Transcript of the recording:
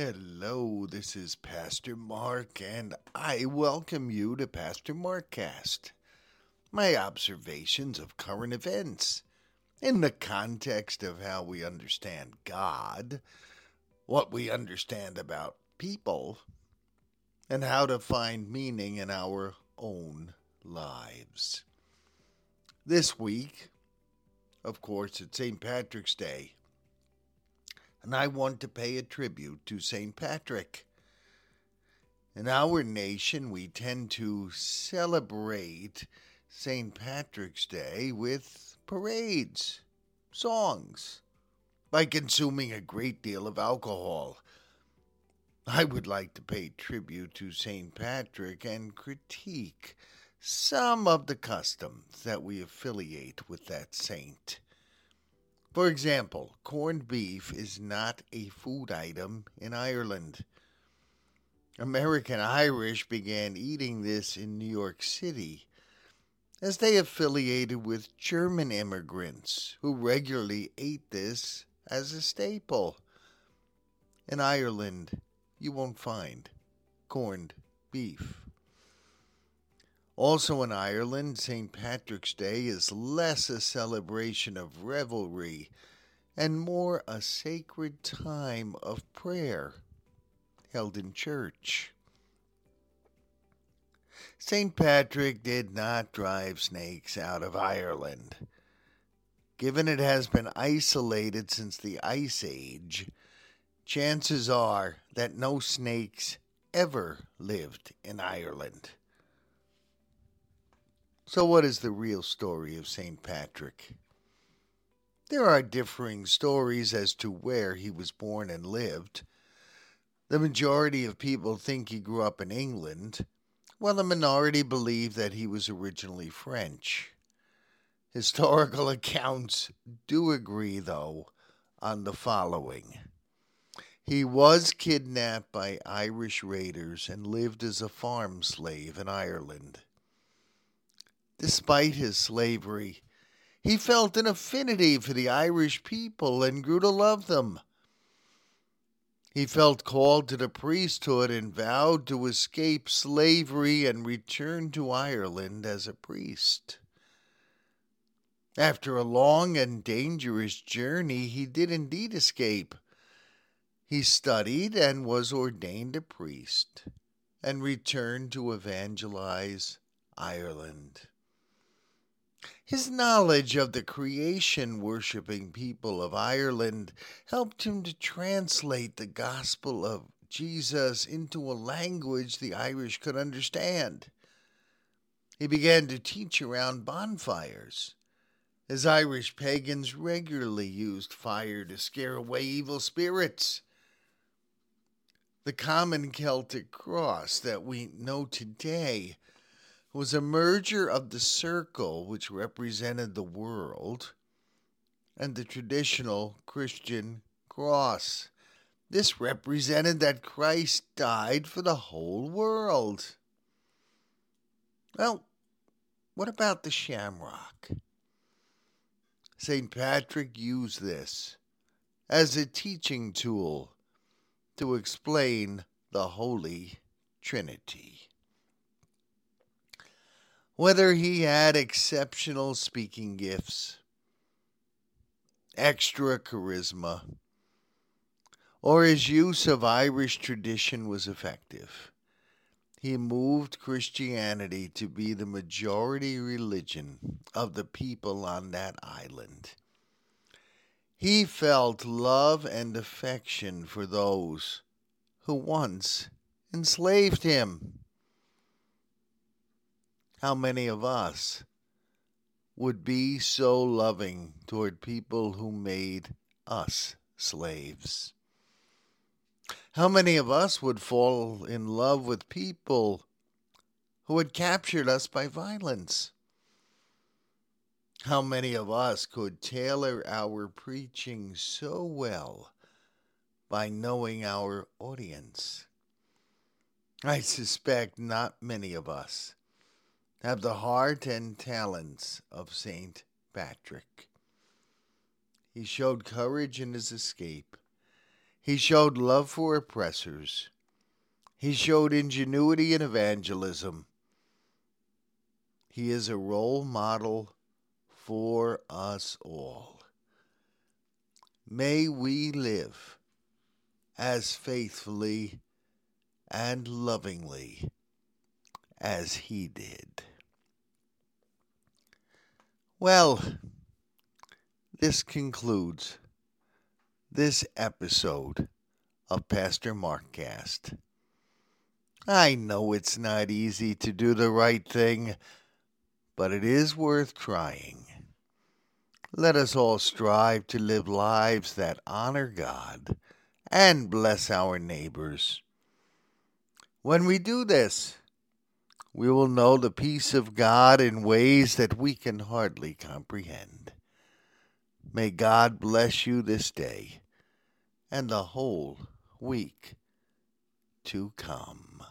Hello, this is Pastor Mark, and I welcome you to Pastor Markcast. My observations of current events in the context of how we understand God, what we understand about people, and how to find meaning in our own lives. This week, of course, it's St. Patrick's Day and I want to pay a tribute to St. Patrick. In our nation, we tend to celebrate St. Patrick's Day with parades, songs, by consuming a great deal of alcohol. I would like to pay tribute to St. Patrick and critique some of the customs that we affiliate with that saint. For example, corned beef is not a food item in Ireland. American Irish began eating this in New York City as they affiliated with German immigrants who regularly ate this as a staple. In Ireland, you won't find corned beef. Also in Ireland, St. Patrick's Day is less a celebration of revelry and more a sacred time of prayer held in church. St. Patrick did not drive snakes out of Ireland. Given it has been isolated since the Ice Age, chances are that no snakes ever lived in Ireland. So, what is the real story of St. Patrick? There are differing stories as to where he was born and lived. The majority of people think he grew up in England, while the minority believe that he was originally French. Historical accounts do agree, though, on the following. He was kidnapped by Irish raiders and lived as a farm slave in Ireland. Despite his slavery, he felt an affinity for the Irish people and grew to love them. He felt called to the priesthood and vowed to escape slavery and return to Ireland as a priest. After a long and dangerous journey, he did indeed escape. He studied and was ordained a priest and returned to evangelize Ireland. His knowledge of the creation worshipping people of Ireland helped him to translate the gospel of Jesus into a language the Irish could understand. He began to teach around bonfires, as Irish pagans regularly used fire to scare away evil spirits. The common Celtic cross that we know today was a merger of the circle, which represented the world, and the traditional Christian cross. This represented that Christ died for the whole world. Well, what about the shamrock? St. Patrick used this as a teaching tool to explain the Holy Trinity whether he had exceptional speaking gifts, extra charisma, or his use of Irish tradition was effective. He moved Christianity to be the majority religion of the people on that island. He felt love and affection for those who once enslaved him. How many of us would be so loving toward people who made us slaves? How many of us would fall in love with people who had captured us by violence? How many of us could tailor our preaching so well by knowing our audience? I suspect not many of us have the heart and talents of Saint Patrick. He showed courage in his escape. He showed love for oppressors. He showed ingenuity in evangelism. He is a role model for us all. May we live as faithfully and lovingly as he did. Well, this concludes this episode of Pastor Mark Cast. I know it's not easy to do the right thing, but it is worth trying. Let us all strive to live lives that honor God and bless our neighbors. When we do this, we will know the peace of God in ways that we can hardly comprehend. May God bless you this day and the whole week to come.